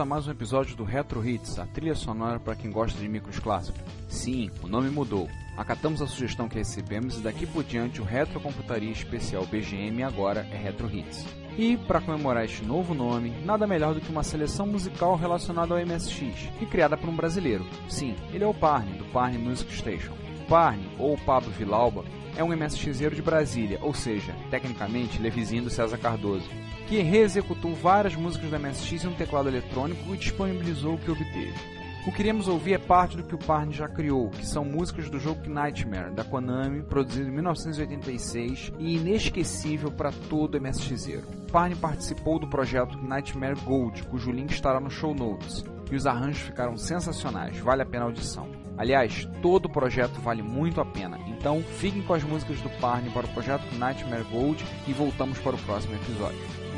A mais um episódio do Retro Hits, a trilha sonora para quem gosta de micros clássicos. Sim, o nome mudou. Acatamos a sugestão que recebemos e daqui por diante o Retrocomputaria Especial BGM agora é Retro Hits. E, para comemorar este novo nome, nada melhor do que uma seleção musical relacionada ao MSX e criada por um brasileiro. Sim, ele é o Parne, do Parne Music Station. Parne, ou Pablo Vilauba, é um MSXero de Brasília, ou seja, tecnicamente ele é do César Cardoso, que reexecutou várias músicas do MSX em um teclado eletrônico e disponibilizou o que obteve. O que iremos ouvir é parte do que o Parne já criou, que são músicas do jogo Nightmare, da Konami, produzido em 1986 e inesquecível para todo MSXero. Parne participou do projeto Nightmare Gold, cujo link estará no show notes, e os arranjos ficaram sensacionais, vale a pena a audição. Aliás, todo o projeto vale muito a pena, então fiquem com as músicas do Parne para o projeto Nightmare Gold e voltamos para o próximo episódio.